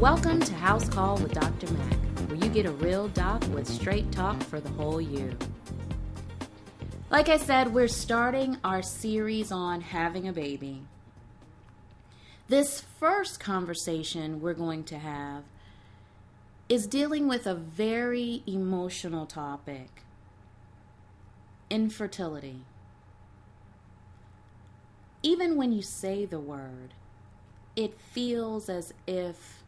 Welcome to House Call with Dr. Mac, where you get a real doc with straight talk for the whole you. Like I said, we're starting our series on having a baby. This first conversation we're going to have is dealing with a very emotional topic infertility. Even when you say the word, it feels as if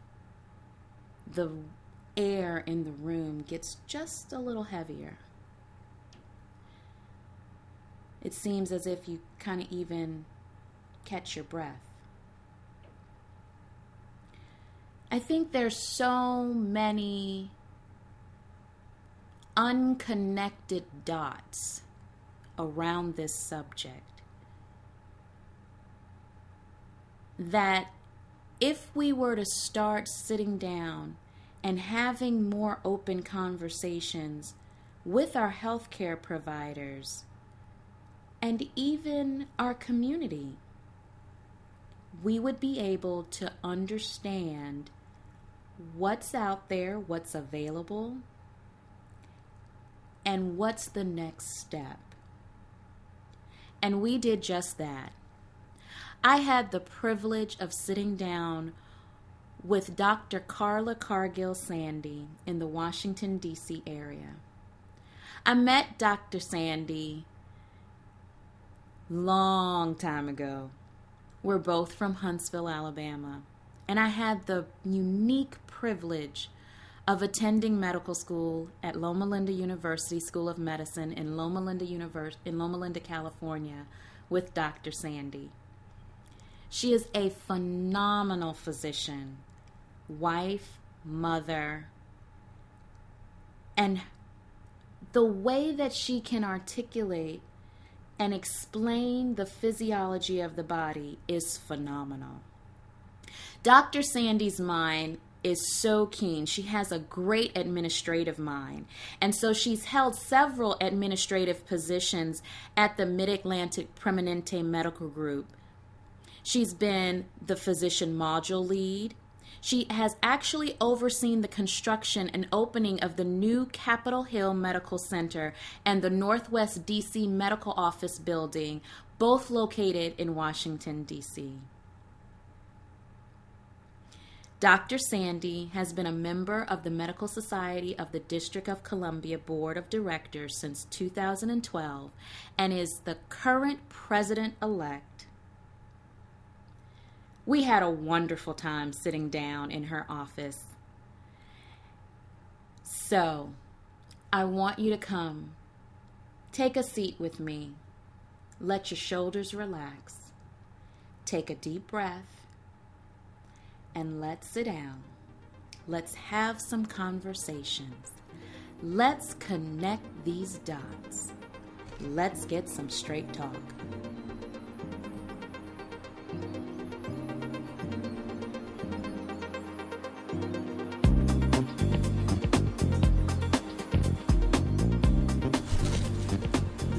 the air in the room gets just a little heavier. It seems as if you kind of even catch your breath. I think there's so many unconnected dots around this subject that if we were to start sitting down and having more open conversations with our healthcare providers and even our community, we would be able to understand what's out there, what's available, and what's the next step. And we did just that. I had the privilege of sitting down with Dr. Carla Cargill Sandy in the Washington, D.C. area. I met Dr. Sandy long time ago. We're both from Huntsville, Alabama, and I had the unique privilege of attending medical school at Loma Linda University School of Medicine in Loma Linda, Univers- in Loma Linda, California, with Dr. Sandy. She is a phenomenal physician, wife, mother, and the way that she can articulate and explain the physiology of the body is phenomenal. Dr. Sandy's mind is so keen. She has a great administrative mind. And so she's held several administrative positions at the Mid Atlantic Permanente Medical Group. She's been the physician module lead. She has actually overseen the construction and opening of the new Capitol Hill Medical Center and the Northwest DC Medical Office building, both located in Washington, D.C. Dr. Sandy has been a member of the Medical Society of the District of Columbia Board of Directors since 2012 and is the current president elect. We had a wonderful time sitting down in her office. So, I want you to come. Take a seat with me. Let your shoulders relax. Take a deep breath and let's sit down. Let's have some conversations. Let's connect these dots. Let's get some straight talk.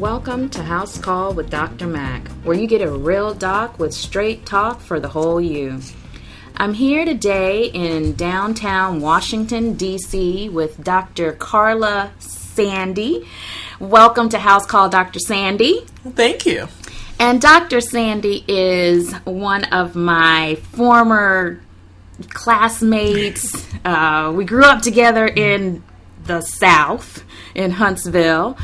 Welcome to House Call with Dr. Mac, where you get a real doc with straight talk for the whole you. I'm here today in downtown Washington, D.C., with Dr. Carla Sandy. Welcome to House Call, Dr. Sandy. Thank you. And Dr. Sandy is one of my former classmates. uh, we grew up together in the South, in Huntsville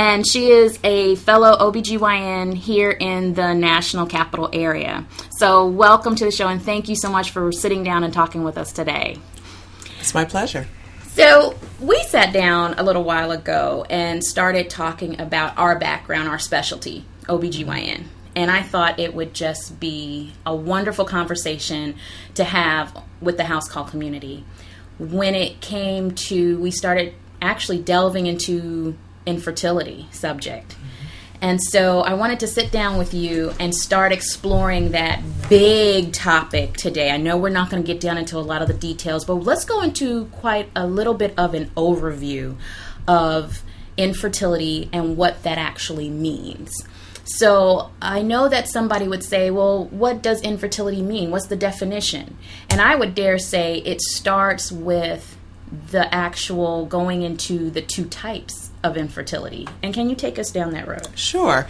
and she is a fellow OBGYN here in the National Capital Area. So, welcome to the show, and thank you so much for sitting down and talking with us today. It's my pleasure. So, we sat down a little while ago and started talking about our background, our specialty, OBGYN. And I thought it would just be a wonderful conversation to have with the house call community. When it came to, we started actually delving into infertility subject. And so I wanted to sit down with you and start exploring that big topic today. I know we're not going to get down into a lot of the details, but let's go into quite a little bit of an overview of infertility and what that actually means. So I know that somebody would say, well, what does infertility mean? What's the definition? And I would dare say it starts with the actual going into the two types of infertility. And can you take us down that road? Sure.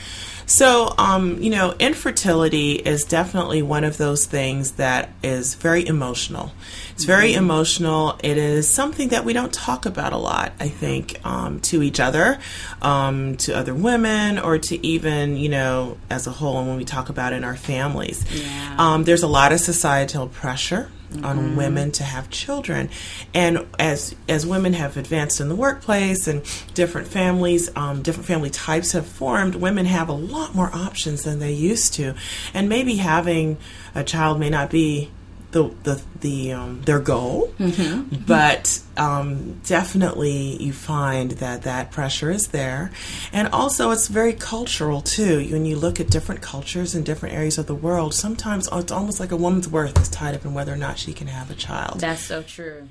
So, um, you know, infertility is definitely one of those things that is very emotional. It's very mm-hmm. emotional. It is something that we don't talk about a lot, I think, um, to each other, um, to other women, or to even, you know, as a whole, and when we talk about it in our families. Yeah. Um, there's a lot of societal pressure mm-hmm. on women to have children. And as as women have advanced in the workplace and different families, um, different family types have formed, women have a lot more options than they used to. And maybe having a child may not be the the, the um, their goal, mm-hmm. but um, definitely you find that that pressure is there, and also it's very cultural too. When you look at different cultures in different areas of the world, sometimes it's almost like a woman's worth is tied up in whether or not she can have a child. That's so true.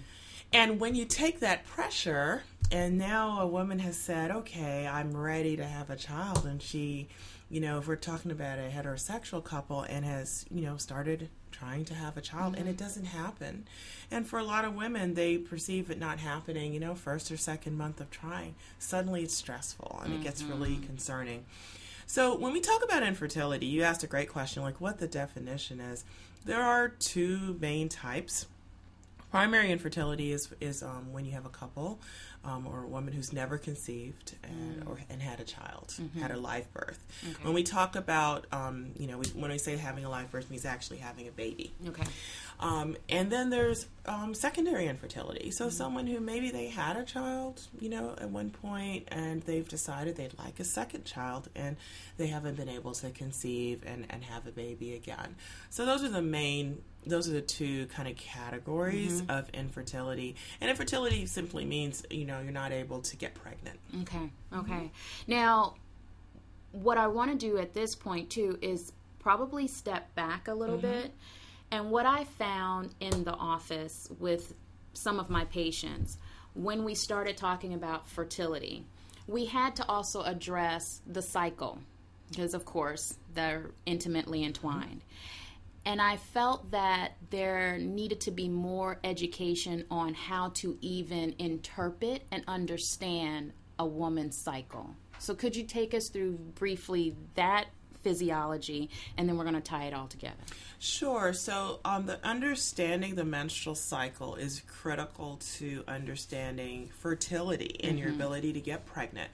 And when you take that pressure, and now a woman has said, "Okay, I'm ready to have a child," and she you know, if we're talking about a heterosexual couple and has, you know, started trying to have a child mm-hmm. and it mm-hmm. doesn't happen. And for a lot of women, they perceive it not happening, you know, first or second month of trying. Suddenly it's stressful and mm-hmm. it gets really mm-hmm. concerning. So when we talk about infertility, you asked a great question, like what the definition is. There are two main types. Primary infertility is is um, when you have a couple um, or a woman who's never conceived and, mm. or, and had a child, mm-hmm. had a live birth. Okay. When we talk about, um, you know, we, when we say having a live birth, means actually having a baby. Okay. Um, and then there's um, secondary infertility. So mm-hmm. someone who maybe they had a child, you know, at one point, and they've decided they'd like a second child, and they haven't been able to conceive and, and have a baby again. So those are the main those are the two kind of categories mm-hmm. of infertility. And infertility simply means, you know, you're not able to get pregnant. Okay. Okay. Mm-hmm. Now, what I want to do at this point too is probably step back a little mm-hmm. bit. And what I found in the office with some of my patients when we started talking about fertility, we had to also address the cycle because, of course, they're intimately entwined. Mm-hmm and I felt that there needed to be more education on how to even interpret and understand a woman's cycle. So, could you take us through briefly that physiology and then we're going to tie it all together? Sure. So, um, the understanding the menstrual cycle is critical to understanding fertility and mm-hmm. your ability to get pregnant.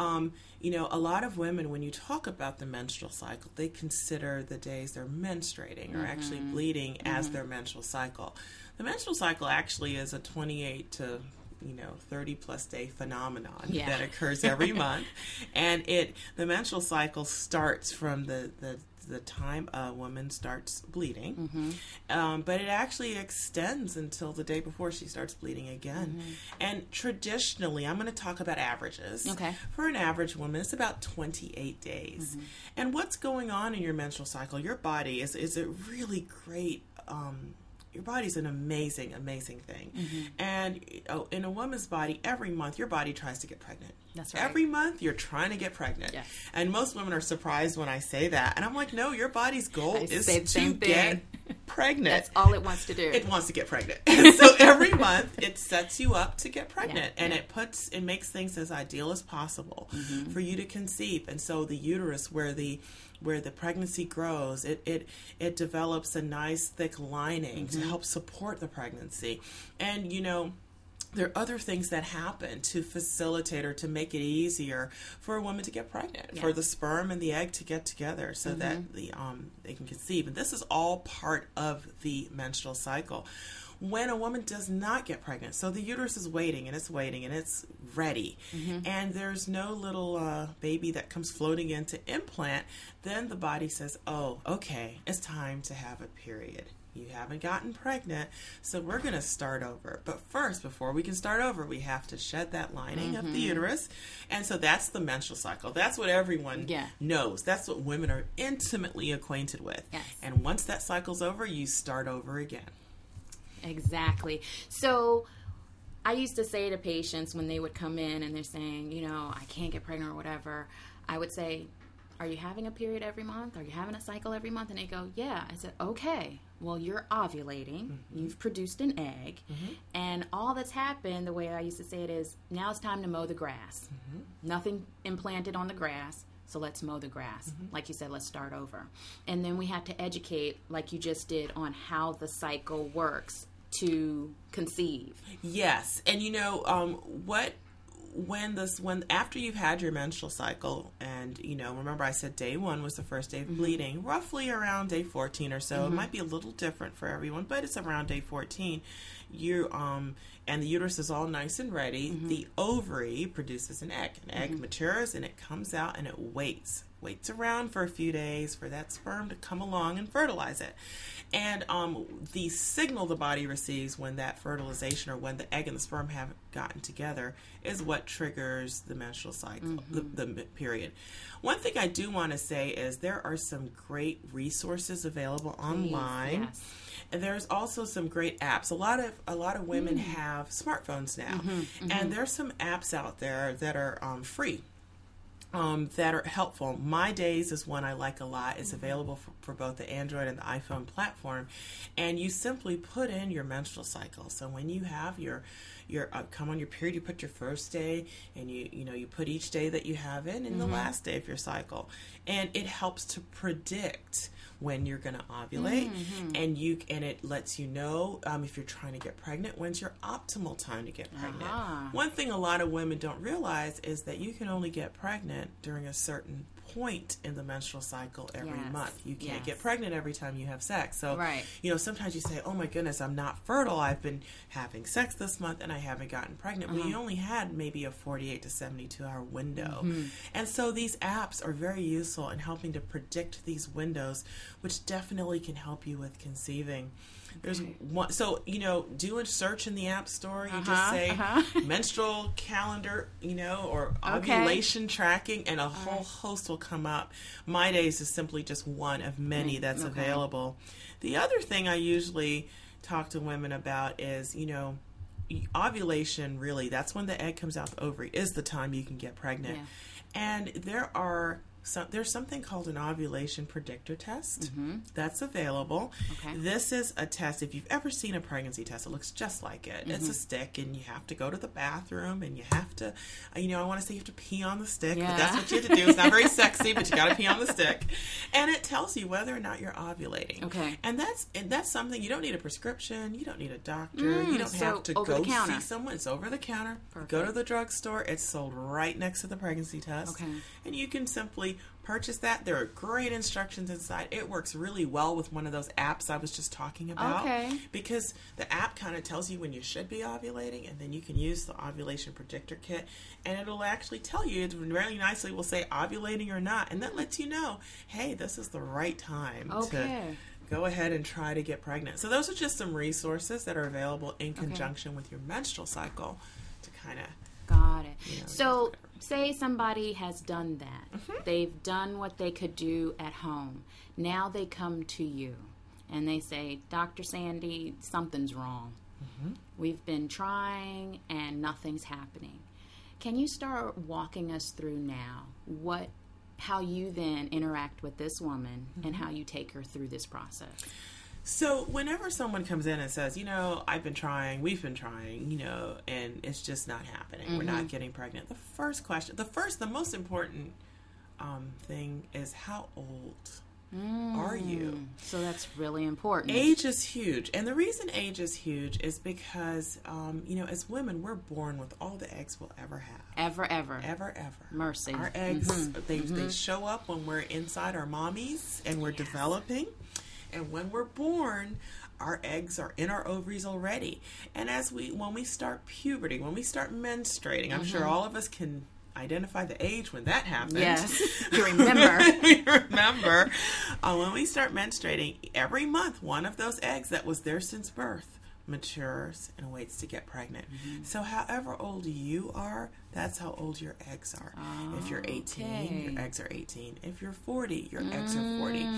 Um, you know, a lot of women, when you talk about the menstrual cycle, they consider the days they're menstruating or mm-hmm. actually bleeding mm-hmm. as their menstrual cycle. The menstrual cycle actually is a 28 to you know 30 plus day phenomenon yeah. that occurs every month and it the menstrual cycle starts from the the the time a woman starts bleeding, mm-hmm. um, but it actually extends until the day before she starts bleeding again. Mm-hmm. And traditionally, I'm going to talk about averages. Okay. For an average woman, it's about 28 days. Mm-hmm. And what's going on in your menstrual cycle? Your body is is a really great. Um, your body's an amazing, amazing thing. Mm-hmm. And oh, in a woman's body, every month your body tries to get pregnant. That's right. Every month you're trying to get pregnant. Yes. And most women are surprised when I say that. And I'm like, no, your body's goal I is to get pregnant. That's all it wants to do. It wants to get pregnant. So every month it sets you up to get pregnant yeah, and yeah. it puts it makes things as ideal as possible mm-hmm. for you to conceive. And so the uterus where the where the pregnancy grows, it it it develops a nice thick lining mm-hmm. to help support the pregnancy. And you know, there are other things that happen to facilitate or to make it easier for a woman to get pregnant, yeah. for the sperm and the egg to get together so mm-hmm. that the um, they can conceive. And this is all part of the menstrual cycle. When a woman does not get pregnant, so the uterus is waiting and it's waiting and it's ready, mm-hmm. and there's no little uh, baby that comes floating in to implant, then the body says, "Oh, okay, it's time to have a period." you haven't gotten pregnant, so we're going to start over. But first, before we can start over, we have to shed that lining mm-hmm. of the mm-hmm. uterus. And so that's the menstrual cycle. That's what everyone yeah. knows. That's what women are intimately acquainted with. Yes. And once that cycle's over, you start over again. Exactly. So I used to say to patients when they would come in and they're saying, you know, I can't get pregnant or whatever, I would say, Are you having a period every month? Are you having a cycle every month? And they go, Yeah. I said, Okay. Well, you're ovulating. Mm-hmm. You've produced an egg. Mm-hmm. And all that's happened, the way I used to say it is, now it's time to mow the grass. Mm-hmm. Nothing implanted on the grass. So let's mow the grass. Mm-hmm. Like you said, let's start over. And then we have to educate, like you just did, on how the cycle works to conceive. Yes. And you know, um, what when this when after you've had your menstrual cycle and you know remember i said day one was the first day of mm-hmm. bleeding roughly around day 14 or so mm-hmm. it might be a little different for everyone but it's around day 14 you um and the uterus is all nice and ready mm-hmm. the ovary produces an egg an egg mm-hmm. matures and it comes out and it waits waits around for a few days for that sperm to come along and fertilize it. And um, the signal the body receives when that fertilization or when the egg and the sperm have gotten together is what triggers the menstrual cycle, mm-hmm. the, the, period. One thing I do want to say is there are some great resources available online. Yes. And there's also some great apps. A lot of a lot of women mm. have smartphones now, mm-hmm, mm-hmm. and there's some apps out there that are um, free um, that are helpful. My Days is one I like a lot. It's available for, for, both the Android and the iPhone platform, and you simply put in your menstrual cycle. So when you have your your uh, come on your period, you put your first day, and you you know you put each day that you have in, and mm-hmm. the last day of your cycle, and it helps to predict when you're going to ovulate mm-hmm. and you and it lets you know um, if you're trying to get pregnant when's your optimal time to get pregnant uh-huh. one thing a lot of women don't realize is that you can only get pregnant during a certain point in the menstrual cycle every yes. month. You can't yes. get pregnant every time you have sex. So, right. you know, sometimes you say, oh my goodness, I'm not fertile. I've been having sex this month and I haven't gotten pregnant. Uh-huh. You only had maybe a 48 to 72 hour window. Mm-hmm. And so these apps are very useful in helping to predict these windows, which definitely can help you with conceiving. There's one, so you know, do a search in the app store. You uh-huh, just say uh-huh. menstrual calendar, you know, or ovulation okay. tracking, and a whole right. host will come up. My Days is simply just one of many that's okay. available. The other thing I usually talk to women about is, you know, ovulation. Really, that's when the egg comes out the ovary. Is the time you can get pregnant, yeah. and there are so there's something called an ovulation predictor test mm-hmm. that's available. Okay. This is a test. If you've ever seen a pregnancy test, it looks just like it. Mm-hmm. It's a stick, and you have to go to the bathroom, and you have to, you know, I want to say you have to pee on the stick, yeah. but that's what you have to do. It's not very sexy, but you got to pee on the stick, and it tells you whether or not you're ovulating. Okay. And that's and that's something you don't need a prescription. You don't need a doctor. Mm, you don't so have to go see someone. It's over the counter. Perfect. Go to the drugstore. It's sold right next to the pregnancy test. Okay. And you can simply purchase that. There are great instructions inside. It works really well with one of those apps I was just talking about. Okay. Because the app kind of tells you when you should be ovulating, and then you can use the ovulation predictor kit, and it'll actually tell you it really nicely. Will say ovulating or not, and that lets you know, hey, this is the right time okay. to go ahead and try to get pregnant. So those are just some resources that are available in conjunction okay. with your menstrual cycle to kind of got it. You know, so say somebody has done that. Mm-hmm. They've done what they could do at home. Now they come to you and they say, Dr. Sandy, something's wrong. Mm-hmm. We've been trying and nothing's happening. Can you start walking us through now what how you then interact with this woman mm-hmm. and how you take her through this process? So whenever someone comes in and says, you know, I've been trying, we've been trying, you know, and it's just not happening, mm-hmm. we're not mm-hmm. getting pregnant. The first question, the first, the most important um, thing is how old mm. are you? So that's really important. Age is huge, and the reason age is huge is because, um, you know, as women, we're born with all the eggs we'll ever have. Ever, ever, ever, ever. Mercy. Our eggs, mm-hmm. they mm-hmm. they show up when we're inside our mommies and we're yes. developing and when we're born, our eggs are in our ovaries already. And as we when we start puberty, when we start menstruating, I'm mm-hmm. sure all of us can identify the age when that happens. Yes, you remember. we remember uh, when we start menstruating every month. One of those eggs that was there since birth matures and waits to get pregnant. Mm-hmm. So, however old you are, that's how old your eggs are. Oh, if you're 18, okay. your eggs are 18. If you're 40, your mm. eggs are 40.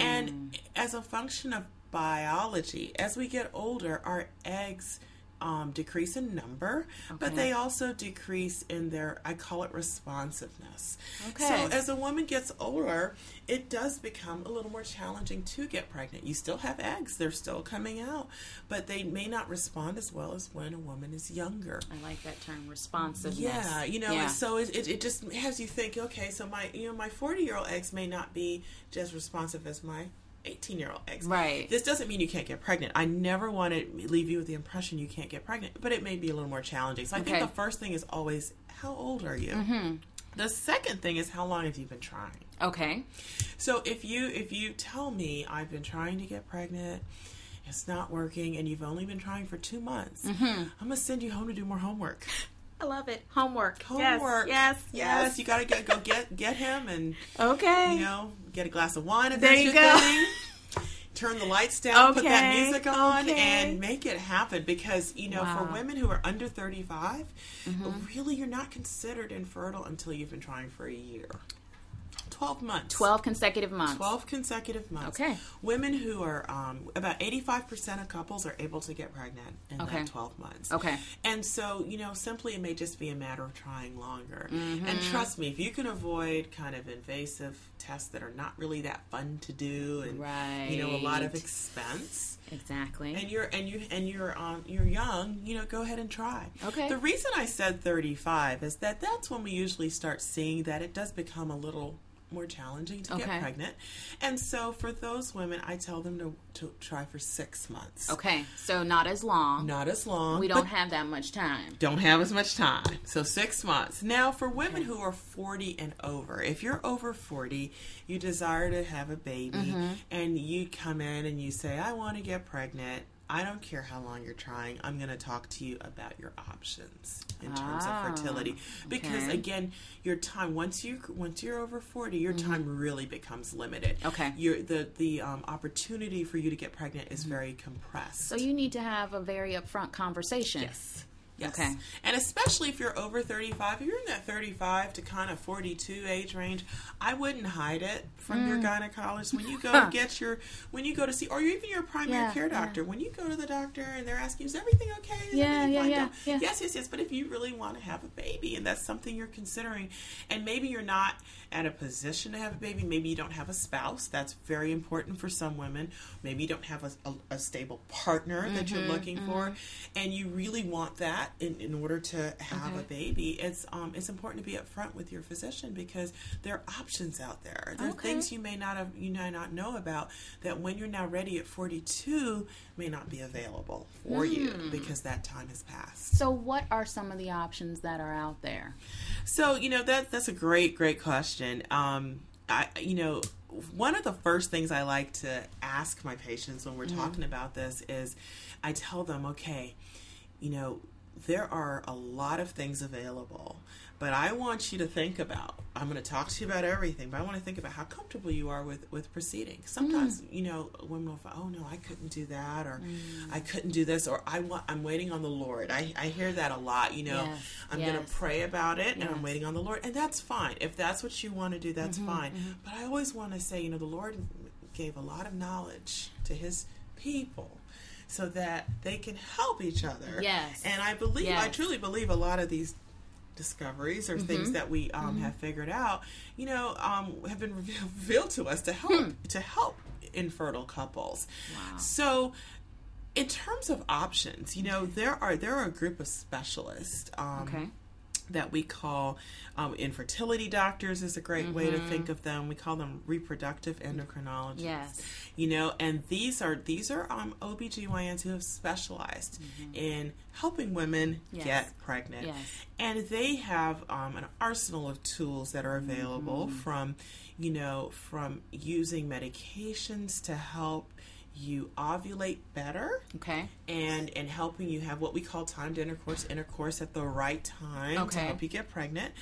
And as a function of biology, as we get older, our eggs um, decrease in number, but they also decrease in their, I call it responsiveness. Okay. So as a woman gets older, it does become a little more challenging to get pregnant. You still have eggs, they're still coming out, but they may not respond as well as when a woman is younger. I like that term, responsiveness. Yeah, you know, Yeah. so it, it, it just has you think, okay, so my you know my forty year old eggs may not be just responsive as my eighteen year old eggs. Right. This doesn't mean you can't get pregnant. I never want to leave you with the impression you can't get pregnant, but it may be a little more challenging. So I think the first thing is always how old are you. Mm-hmm. The second thing is how long have you been trying. Okay. So if you if you tell me I've been trying to get pregnant, it's not working, and you've only been trying for two months, Mm-hmm. I'm gonna send you home to do more homework. I love it. Homework. Homework. Yes. Yes. yes. You gotta get go get get him and Okay. you know get a glass of wine if There that's you your go. thing. Turn the lights down, okay. put that music on, okay. and make it happen. Because you know, Wow. for women who are under 35, Mm-hmm. really, you're not considered infertile until you've been trying for a year. 12 months. 12 consecutive months. 12 consecutive months. Okay. Women who are, um, about 85% of couples are able to get pregnant in Okay. that 12 months. Okay. And so, you know, simply it may just be a matter of trying longer. Mm-hmm. And trust me, if you can avoid kind of invasive tests that are not really that fun to do and, you know, a lot of expense. Exactly. And you're and you and you're um you're young, you know, go ahead and try. Okay. The reason I said 35 is that that's when we usually start seeing that it does become a little more challenging to Okay. get pregnant. And so for those women, I tell them to, to try for six months. okay. So not as long. Not as long. we don't have that much time. don't have as much time. So six months. Now, for women who are 40 and over, if you're over 40, you desire to have a baby, Mm-hmm. and you come in and you say, I want to get pregnant. I don't care how long you're trying. I'm going to talk to you about your options in terms Ah, of fertility because okay. again, your time once you once you're over 40, your time really becomes limited. Mm-hmm. Okay. Your the the um, opportunity for you to get pregnant is very compressed. Mm-hmm. So you need to have a very upfront conversation. Yes. Yes. Okay. And especially if you're over 35, if you're in that 35 to kind of 42 age range, I wouldn't hide it from your gynecologist when you go Mm. To get your when you go to see or even your primary Yeah, care yeah. doctor. When you go to the doctor and they're asking, "Is everything okay?" Is Yeah, everything yeah, fine?" yeah, yeah. Yes, yes, yes. But if you really want to have a baby and that's something you're considering, and maybe you're not at a position to have a baby, maybe you don't have a spouse. That's very important for some women. Maybe you don't have a, a, a stable partner that Mm-hmm, you're looking for, and you really want that in, in order to have a baby. It's um it's important to be upfront with your physician because there are options out there. There are Okay. things you may not have you may not know about that when you're now ready at 42 may not be available for Hmm. you because that time has passed. So what are some of the options that are out there? So you know that that's a great great question. Um, I you know one of the first things I like to ask my patients when we're talking about this is I tell them, okay, you know there are a lot of things available. But I want you to think about. I'm going to talk to you about everything, but I want to think about how comfortable you are with with proceeding. Sometimes, mm. you know, women will, oh no, I couldn't do that, or mm. I couldn't do this, or I want, I'm waiting on the Lord. I, I hear that a lot. You know, Yes, I'm going to pray about it, and I'm waiting on the Lord, and that's fine. If that's what you want to do, that's Mm-hmm, fine. Mm-hmm. But I always want to say, you know, the Lord gave a lot of knowledge to His people. So that they can help each other. Yes. And I believe, I truly believe a lot of these discoveries or things Mm-hmm. that we um, have figured out, you know, um, have been revealed, to us to help to help infertile couples. Wow. So, in terms of options, you know, there are there are a group of specialists. Um, Okay. That we call um, infertility doctors is a great way to think of them. We call them reproductive endocrinologists. Yes. You know, and these are these are um, OBGYNs who have specialized in helping women Mm-hmm. Yes. get pregnant. Yes. And they have um, an arsenal of tools that are available Mm-hmm. from, you know, from using medications to help you ovulate better Okay. and and helping you have what we call timed intercourse intercourse at the right time to help you get pregnant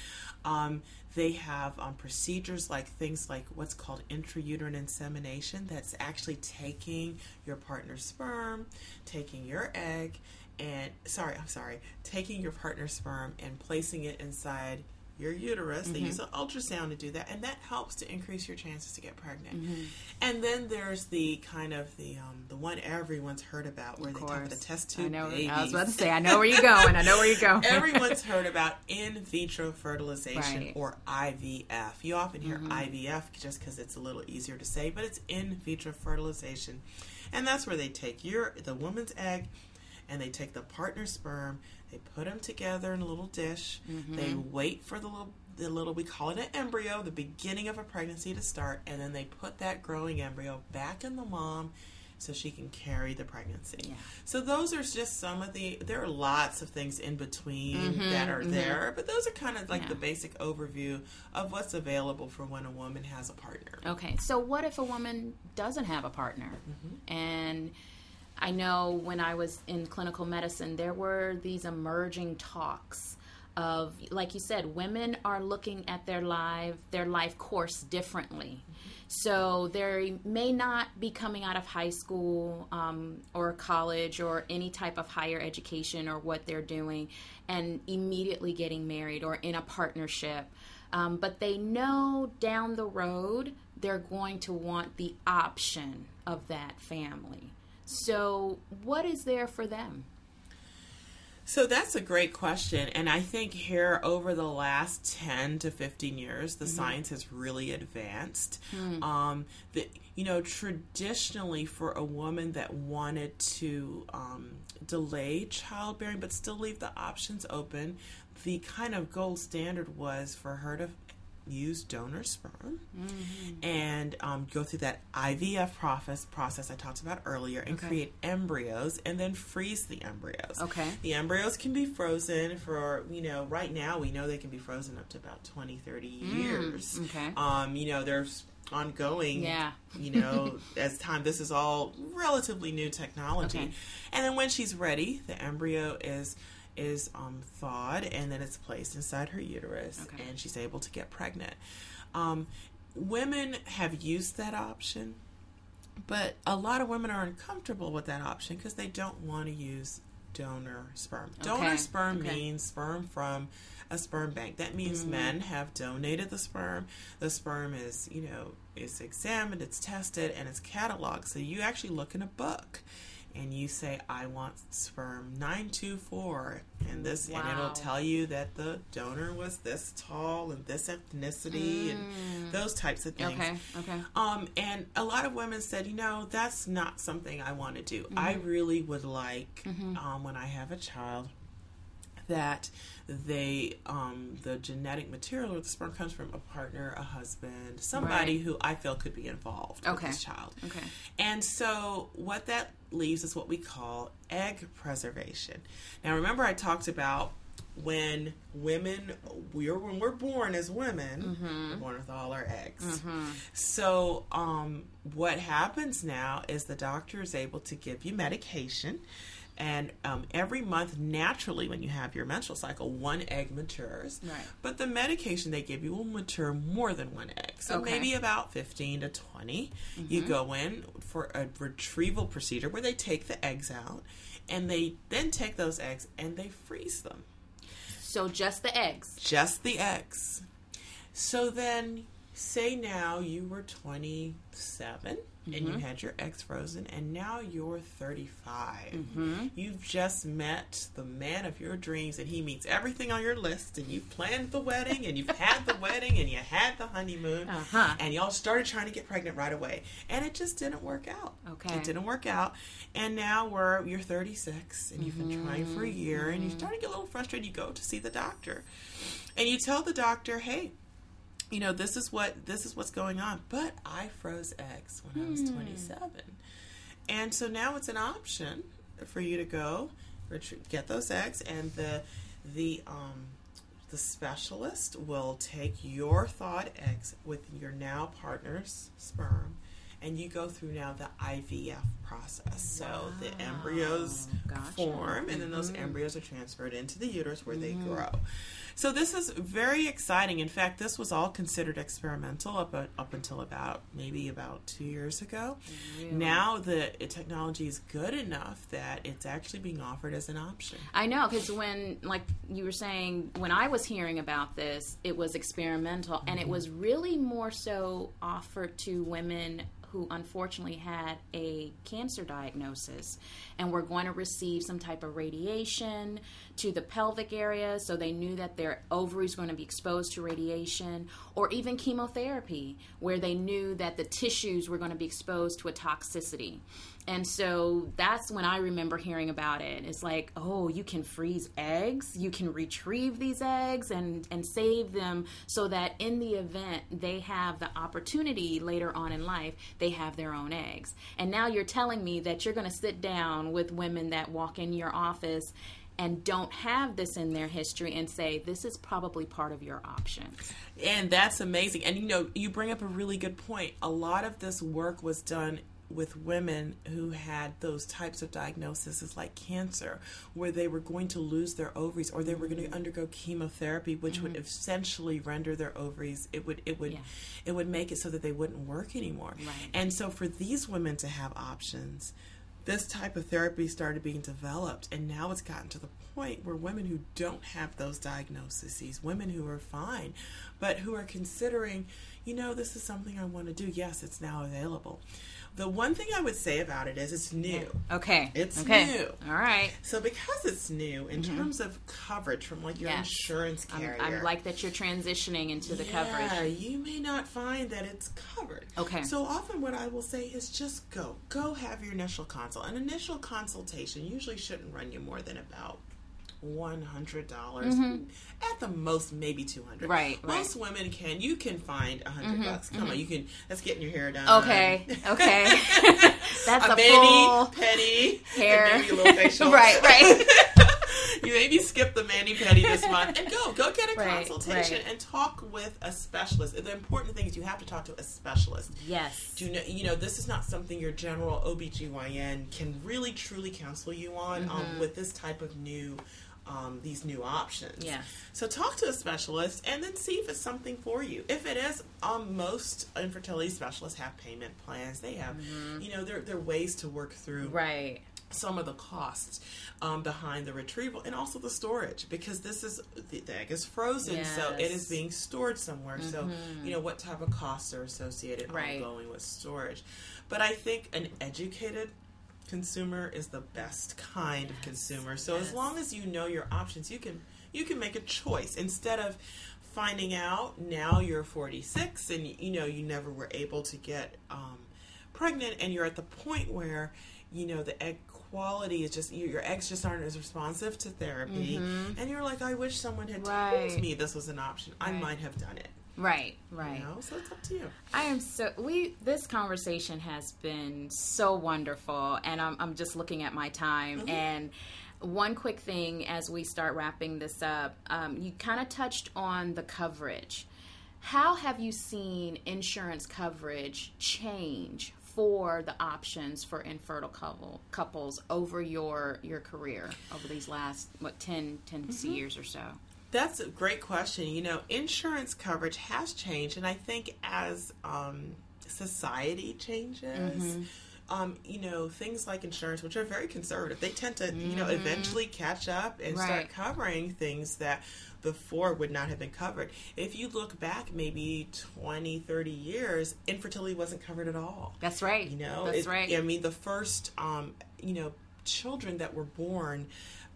um, they have um, procedures like things like what's called intrauterine insemination that's actually taking your partner's sperm taking your egg and sorry i'm sorry taking your partner's sperm and placing it inside your uterus. They use an ultrasound to do that, and that helps to increase your chances to get pregnant. Mm-hmm. And then there's the kind of the um, the one everyone's heard about where they talk about the test I tube know. babies. I was about to say. I know where you're going. I know where you're going. Everyone's heard about in vitro fertilization Right. Mm-hmm. or IVF. You often hear IVF just because it's a little easier to say, but it's in vitro fertilization, and that's where they take your the woman's egg, and they take the partner sperm, they put them together in a little dish, Mm-hmm. they wait for the little the little we call it an embryo, the beginning of a pregnancy to start, and then they put that growing embryo back in the mom. So she can carry the pregnancy. Yeah. So those are just some of the. There are lots of things in between Mhm, that are mhm. there, but those are kind of like Yeah. the basic overview of what's available for when a woman has a partner. Okay, so what if a woman doesn't have a partner? And I know when I was in clinical medicine, there were these emerging talks of, like you said, women are looking at their life, their life course differently. So they may not be coming out of high school um, or college or any type of higher education or what they're doing and immediately getting married or in a partnership. Um, but they know down the road they're going to want the option of that family. So, what is there for them? So that's a great question. And I think here over the last 10 to 15 years, the science has really advanced. Um, the, you know, traditionally for a woman that wanted to um, delay childbearing but still leave the options open, the kind of gold standard was for her to use donor sperm and um, go through that IVF process process I talked about earlier and Okay. create embryos and then freeze the embryos. Okay. The embryos can be frozen for, you know, right now we know they can be frozen up to about 20, 30 years. Mm, okay. Um, you know, there's ongoing, Yeah. you know, as time, this is all relatively new technology. Okay. And then when she's ready, the embryo is is um, thawed and then it's placed inside her uterus Okay. and she's able to get pregnant. Um, women have used that option, but a lot of women are uncomfortable with that option because they don't want to use donor sperm. Donor sperm okay. means sperm from a sperm bank. That means Mm-hmm. men have donated the sperm. The sperm is, you know, is examined, it's tested, and it's cataloged. So you actually look in a book and you say, I want sperm 924 and this and it'll tell you that the donor was this tall and this ethnicity and those types of things. Mm. Okay. Okay. Um, and a lot of women said, you know, that's not something I want to do. I Mm-hmm. really would like, um, when I have a child, that they, um, the genetic material of the sperm comes from a partner, a husband, somebody Right. who I feel could be involved Okay. with this child. Okay. And so, what that leaves is what we call egg preservation. Now, remember, I talked about when women we're when we're born as women, we're born with all our eggs. So, um, what happens now is the doctor is able to give you medication. And um, every month, naturally, when you have your menstrual cycle, one egg matures. Right. But the medication they give you will mature more than one egg. So Okay. maybe about 15 to 20. You go in for a retrieval procedure where they take the eggs out and they then take those eggs and they freeze them. So just the eggs. Just the eggs. So then, say now you were 27 and you mm-hmm. had your eggs frozen, and now you're 35. Mm-hmm. You've just met the man of your dreams, and he meets everything on your list, and you've planned the wedding, and you've had the wedding, and you had the honeymoon, Uh-huh. and y'all started trying to get pregnant right away, and it just didn't work out. Okay. It didn't work out, and now we're you're 36, and you've been mm-hmm. trying for a year, and you start to get a little frustrated. You go to see the doctor, and you tell the doctor, "Hey, you know this is what this is what's going on." But I froze eggs when I was hmm. 27, and so now it's an option for you to go get those eggs, and the the um the specialist will take your thawed eggs with your now partner's sperm and you go through now the IVF process. So the embryos Gotcha. form and then those mm-hmm. embryos are transferred into the uterus where they mm-hmm. grow. So this is very exciting. In fact, this was all considered experimental up uh, up until about maybe about two years ago. Really? Now the technology is good enough that it's actually being offered as an option. I know because when, like you were saying, when I was hearing about this, it was experimental, mm-hmm. and it mm-hmm. was really more so offered to women who unfortunately had a cancer diagnosis and were going to receive some type of radiation to the pelvic area so they knew that their ovaries were going to be exposed to radiation or even chemotherapy where they knew that the tissues were going to be exposed to a toxicity and so that's when I remember hearing about it. It's like, oh, you can freeze eggs, you can retrieve these eggs and, and save them so that in the event they have the opportunity later on in life, they have their own eggs. And now you're telling me that you're going to sit down with women that walk in your office and don't have this in their history and say this is probably part of your options. And that's amazing. And you know, you bring up a really good point. A lot of this work was done with women who had those types of diagnoses like cancer, where they were going to lose their ovaries or they were going to undergo chemotherapy, which mm-hmm. would essentially render their ovaries. It would it would yeah. it would make it so that they wouldn't work anymore. Right. And so for these women to have options, this type of therapy started being developed, and now it's gotten to the point where women who don't have those diagnoses, women who are fine, but who are considering, you know, this is something I want to do. Yes, it's now available. The one thing I would say about it is it's new. Okay. It's okay. new. All right. So because it's new, in mm-hmm. terms of coverage from like your yes. insurance carrier, I'm, I'm, like that you're transitioning into the yeah, coverage. you may not find that it's covered. Okay. So often, what I will say is just go, go have your initial consult. An initial consultation usually shouldn't run you more than about one hundred dollars mm-hmm. at the most maybe 200 right most right. women can you can find a 100 mm-hmm. bucks come mm-hmm. on you can that's getting your hair done okay okay that's a, a full petty hair maybe a little facial right right you maybe skip the mani pedi this month and go go get a right, consultation right. and talk with a specialist the important thing is you have to talk to a specialist yes do you know you know this is not something your general obgyn can really truly counsel you on um, mm-hmm. with this type of new um, these new options. Yeah. So talk to a specialist and then see if it's something for you. If it is, um, most infertility specialists have payment plans. They have, mm-hmm. you know, there there are ways to work through right some of the costs um, behind the retrieval and also the storage because this is the, the egg is frozen yes. so it is being stored somewhere mm-hmm. so you know what type of costs are associated right. ongoing with storage but i think an educated consumer is the best kind yes. of consumer. So yes. as long as you know your options, you can you can make a choice instead of finding out now you're 46 and you know you never were able to get um, pregnant and you're at the point where you know the egg quality is just your eggs just aren't as responsive to therapy mm-hmm. and you're like i wish someone had right. told me this was an option right. i might have done it Right, right. You know? So it's up to you. I am so we. This conversation has been so wonderful, and I'm I'm just looking at my time mm-hmm. and. One quick thing as we start wrapping this up, um, you kind of touched on the coverage. How have you seen insurance coverage change for the options for infertile couple, couples over your your career over these last what 10, 10 mm-hmm. years or so? That's a great question. You know, insurance coverage has changed, and I think as um, society changes, mm-hmm. um, you know, things like insurance, which are very conservative, they tend to, mm-hmm. you know, mm-hmm. eventually catch up and right. start covering things that before would not have been covered. If you look back maybe 20, 30 years, infertility wasn't covered at all. That's right. You know, that's it, right. I mean, the first, um, you know, children that were born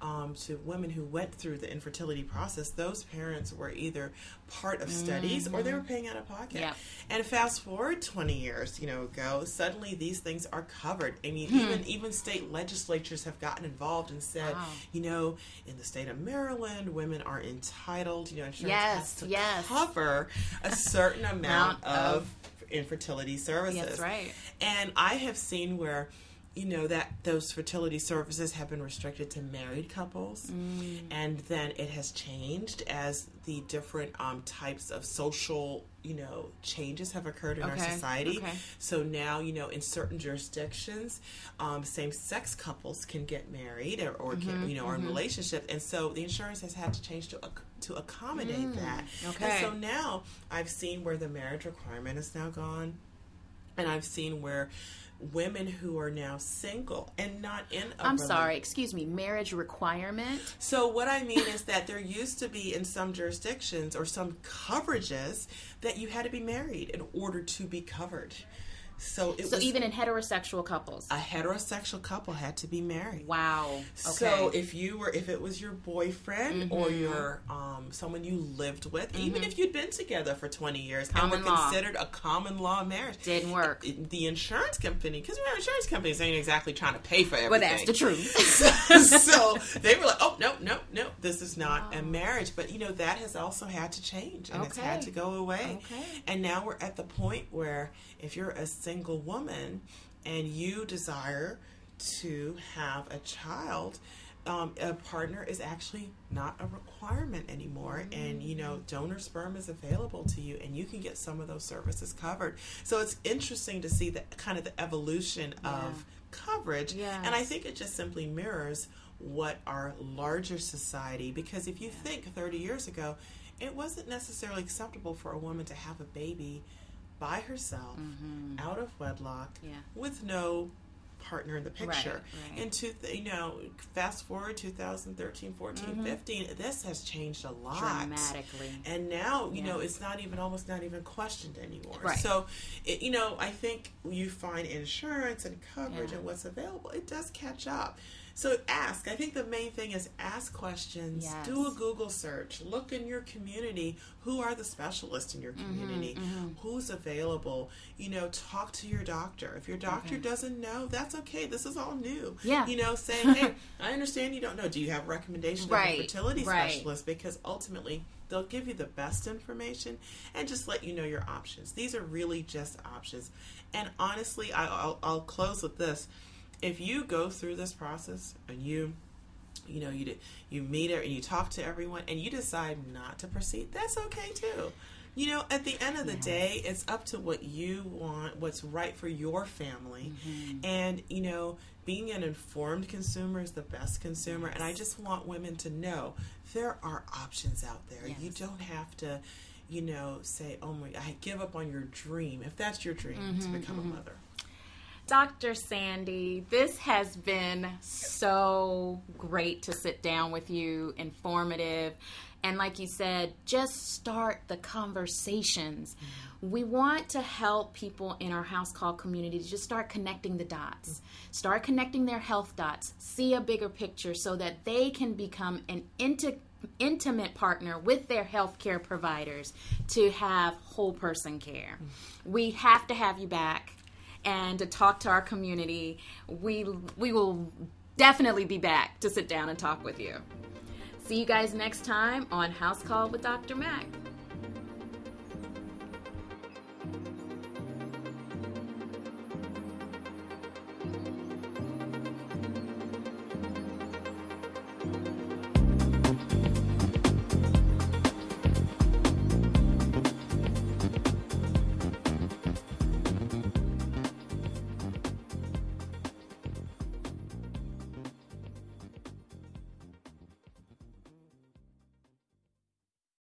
um, to women who went through the infertility process, those parents were either part of studies mm-hmm. or they were paying out of pocket. Yep. And fast forward 20 years, you know, ago, suddenly these things are covered. I mean, hmm. even even state legislatures have gotten involved and said, wow. you know, in the state of Maryland, women are entitled, you know, insurance yes, has to yes. cover a certain amount of infertility services. That's right. And I have seen where you know that those fertility services have been restricted to married couples mm. and then it has changed as the different um, types of social you know changes have occurred in okay. our society okay. so now you know in certain jurisdictions um, same-sex couples can get married or, or mm-hmm, can, you know mm-hmm. are in relationships and so the insurance has had to change to to accommodate mm, that. Okay. And so now I've seen where the marriage requirement is now gone, and I've seen where women who are now single and not in a I'm sorry, excuse me, marriage requirement. So what I mean is that there used to be in some jurisdictions or some coverages that you had to be married in order to be covered. So it so was, even in heterosexual couples, a heterosexual couple had to be married. Wow. Okay. So if you were, if it was your boyfriend mm-hmm. or your um, someone you lived with, mm-hmm. even if you'd been together for twenty years common and were law. considered a common law marriage, didn't work. It, the insurance company, because remember, insurance companies ain't exactly trying to pay for everything. But that's the truth. so, so, they were like, oh no, no, no, this is not wow. a marriage. But you know that has also had to change and okay. it's had to go away. Okay. And now we're at the point where if you're a single woman and you desire to have a child, um, a partner is actually not a requirement anymore mm-hmm. and you know donor sperm is available to you and you can get some of those services covered so it's interesting to see the kind of the evolution yeah. of coverage yes. and i think it just simply mirrors what our larger society because if you think 30 years ago it wasn't necessarily acceptable for a woman to have a baby by herself, mm-hmm. out of wedlock, yeah. with no partner in the picture. Right, right. And to you know, fast forward 2013, 14, mm-hmm. 15, this has changed a lot dramatically. And now, you yeah. know, it's not even almost not even questioned anymore. Right. So, it, you know, I think you find insurance and coverage yeah. and what's available, it does catch up. So ask. I think the main thing is ask questions. Yes. Do a Google search. Look in your community. Who are the specialists in your mm-hmm, community? Mm-hmm, mm-hmm. Who's available? You know, talk to your doctor. If your doctor okay. doesn't know, that's okay. This is all new. Yeah. You know, saying, hey, I understand you don't know. Do you have a recommendation right. of a fertility right. specialist? Because ultimately, they'll give you the best information and just let you know your options. These are really just options. And honestly, I, will I'll close with this if you go through this process and you you know you you meet her and you talk to everyone and you decide not to proceed that's okay too you know at the end of the yes. day it's up to what you want what's right for your family mm-hmm. and you know being an informed consumer is the best consumer yes. and i just want women to know there are options out there yes. you don't have to you know say oh my i give up on your dream if that's your dream mm-hmm, to become mm-hmm. a mother Dr. Sandy, this has been so great to sit down with you, informative. And like you said, just start the conversations. We want to help people in our house call community to just start connecting the dots, start connecting their health dots, see a bigger picture so that they can become an inti- intimate partner with their healthcare providers to have whole person care. We have to have you back and to talk to our community. We we will definitely be back to sit down and talk with you. See you guys next time on House Call with Dr. Mac.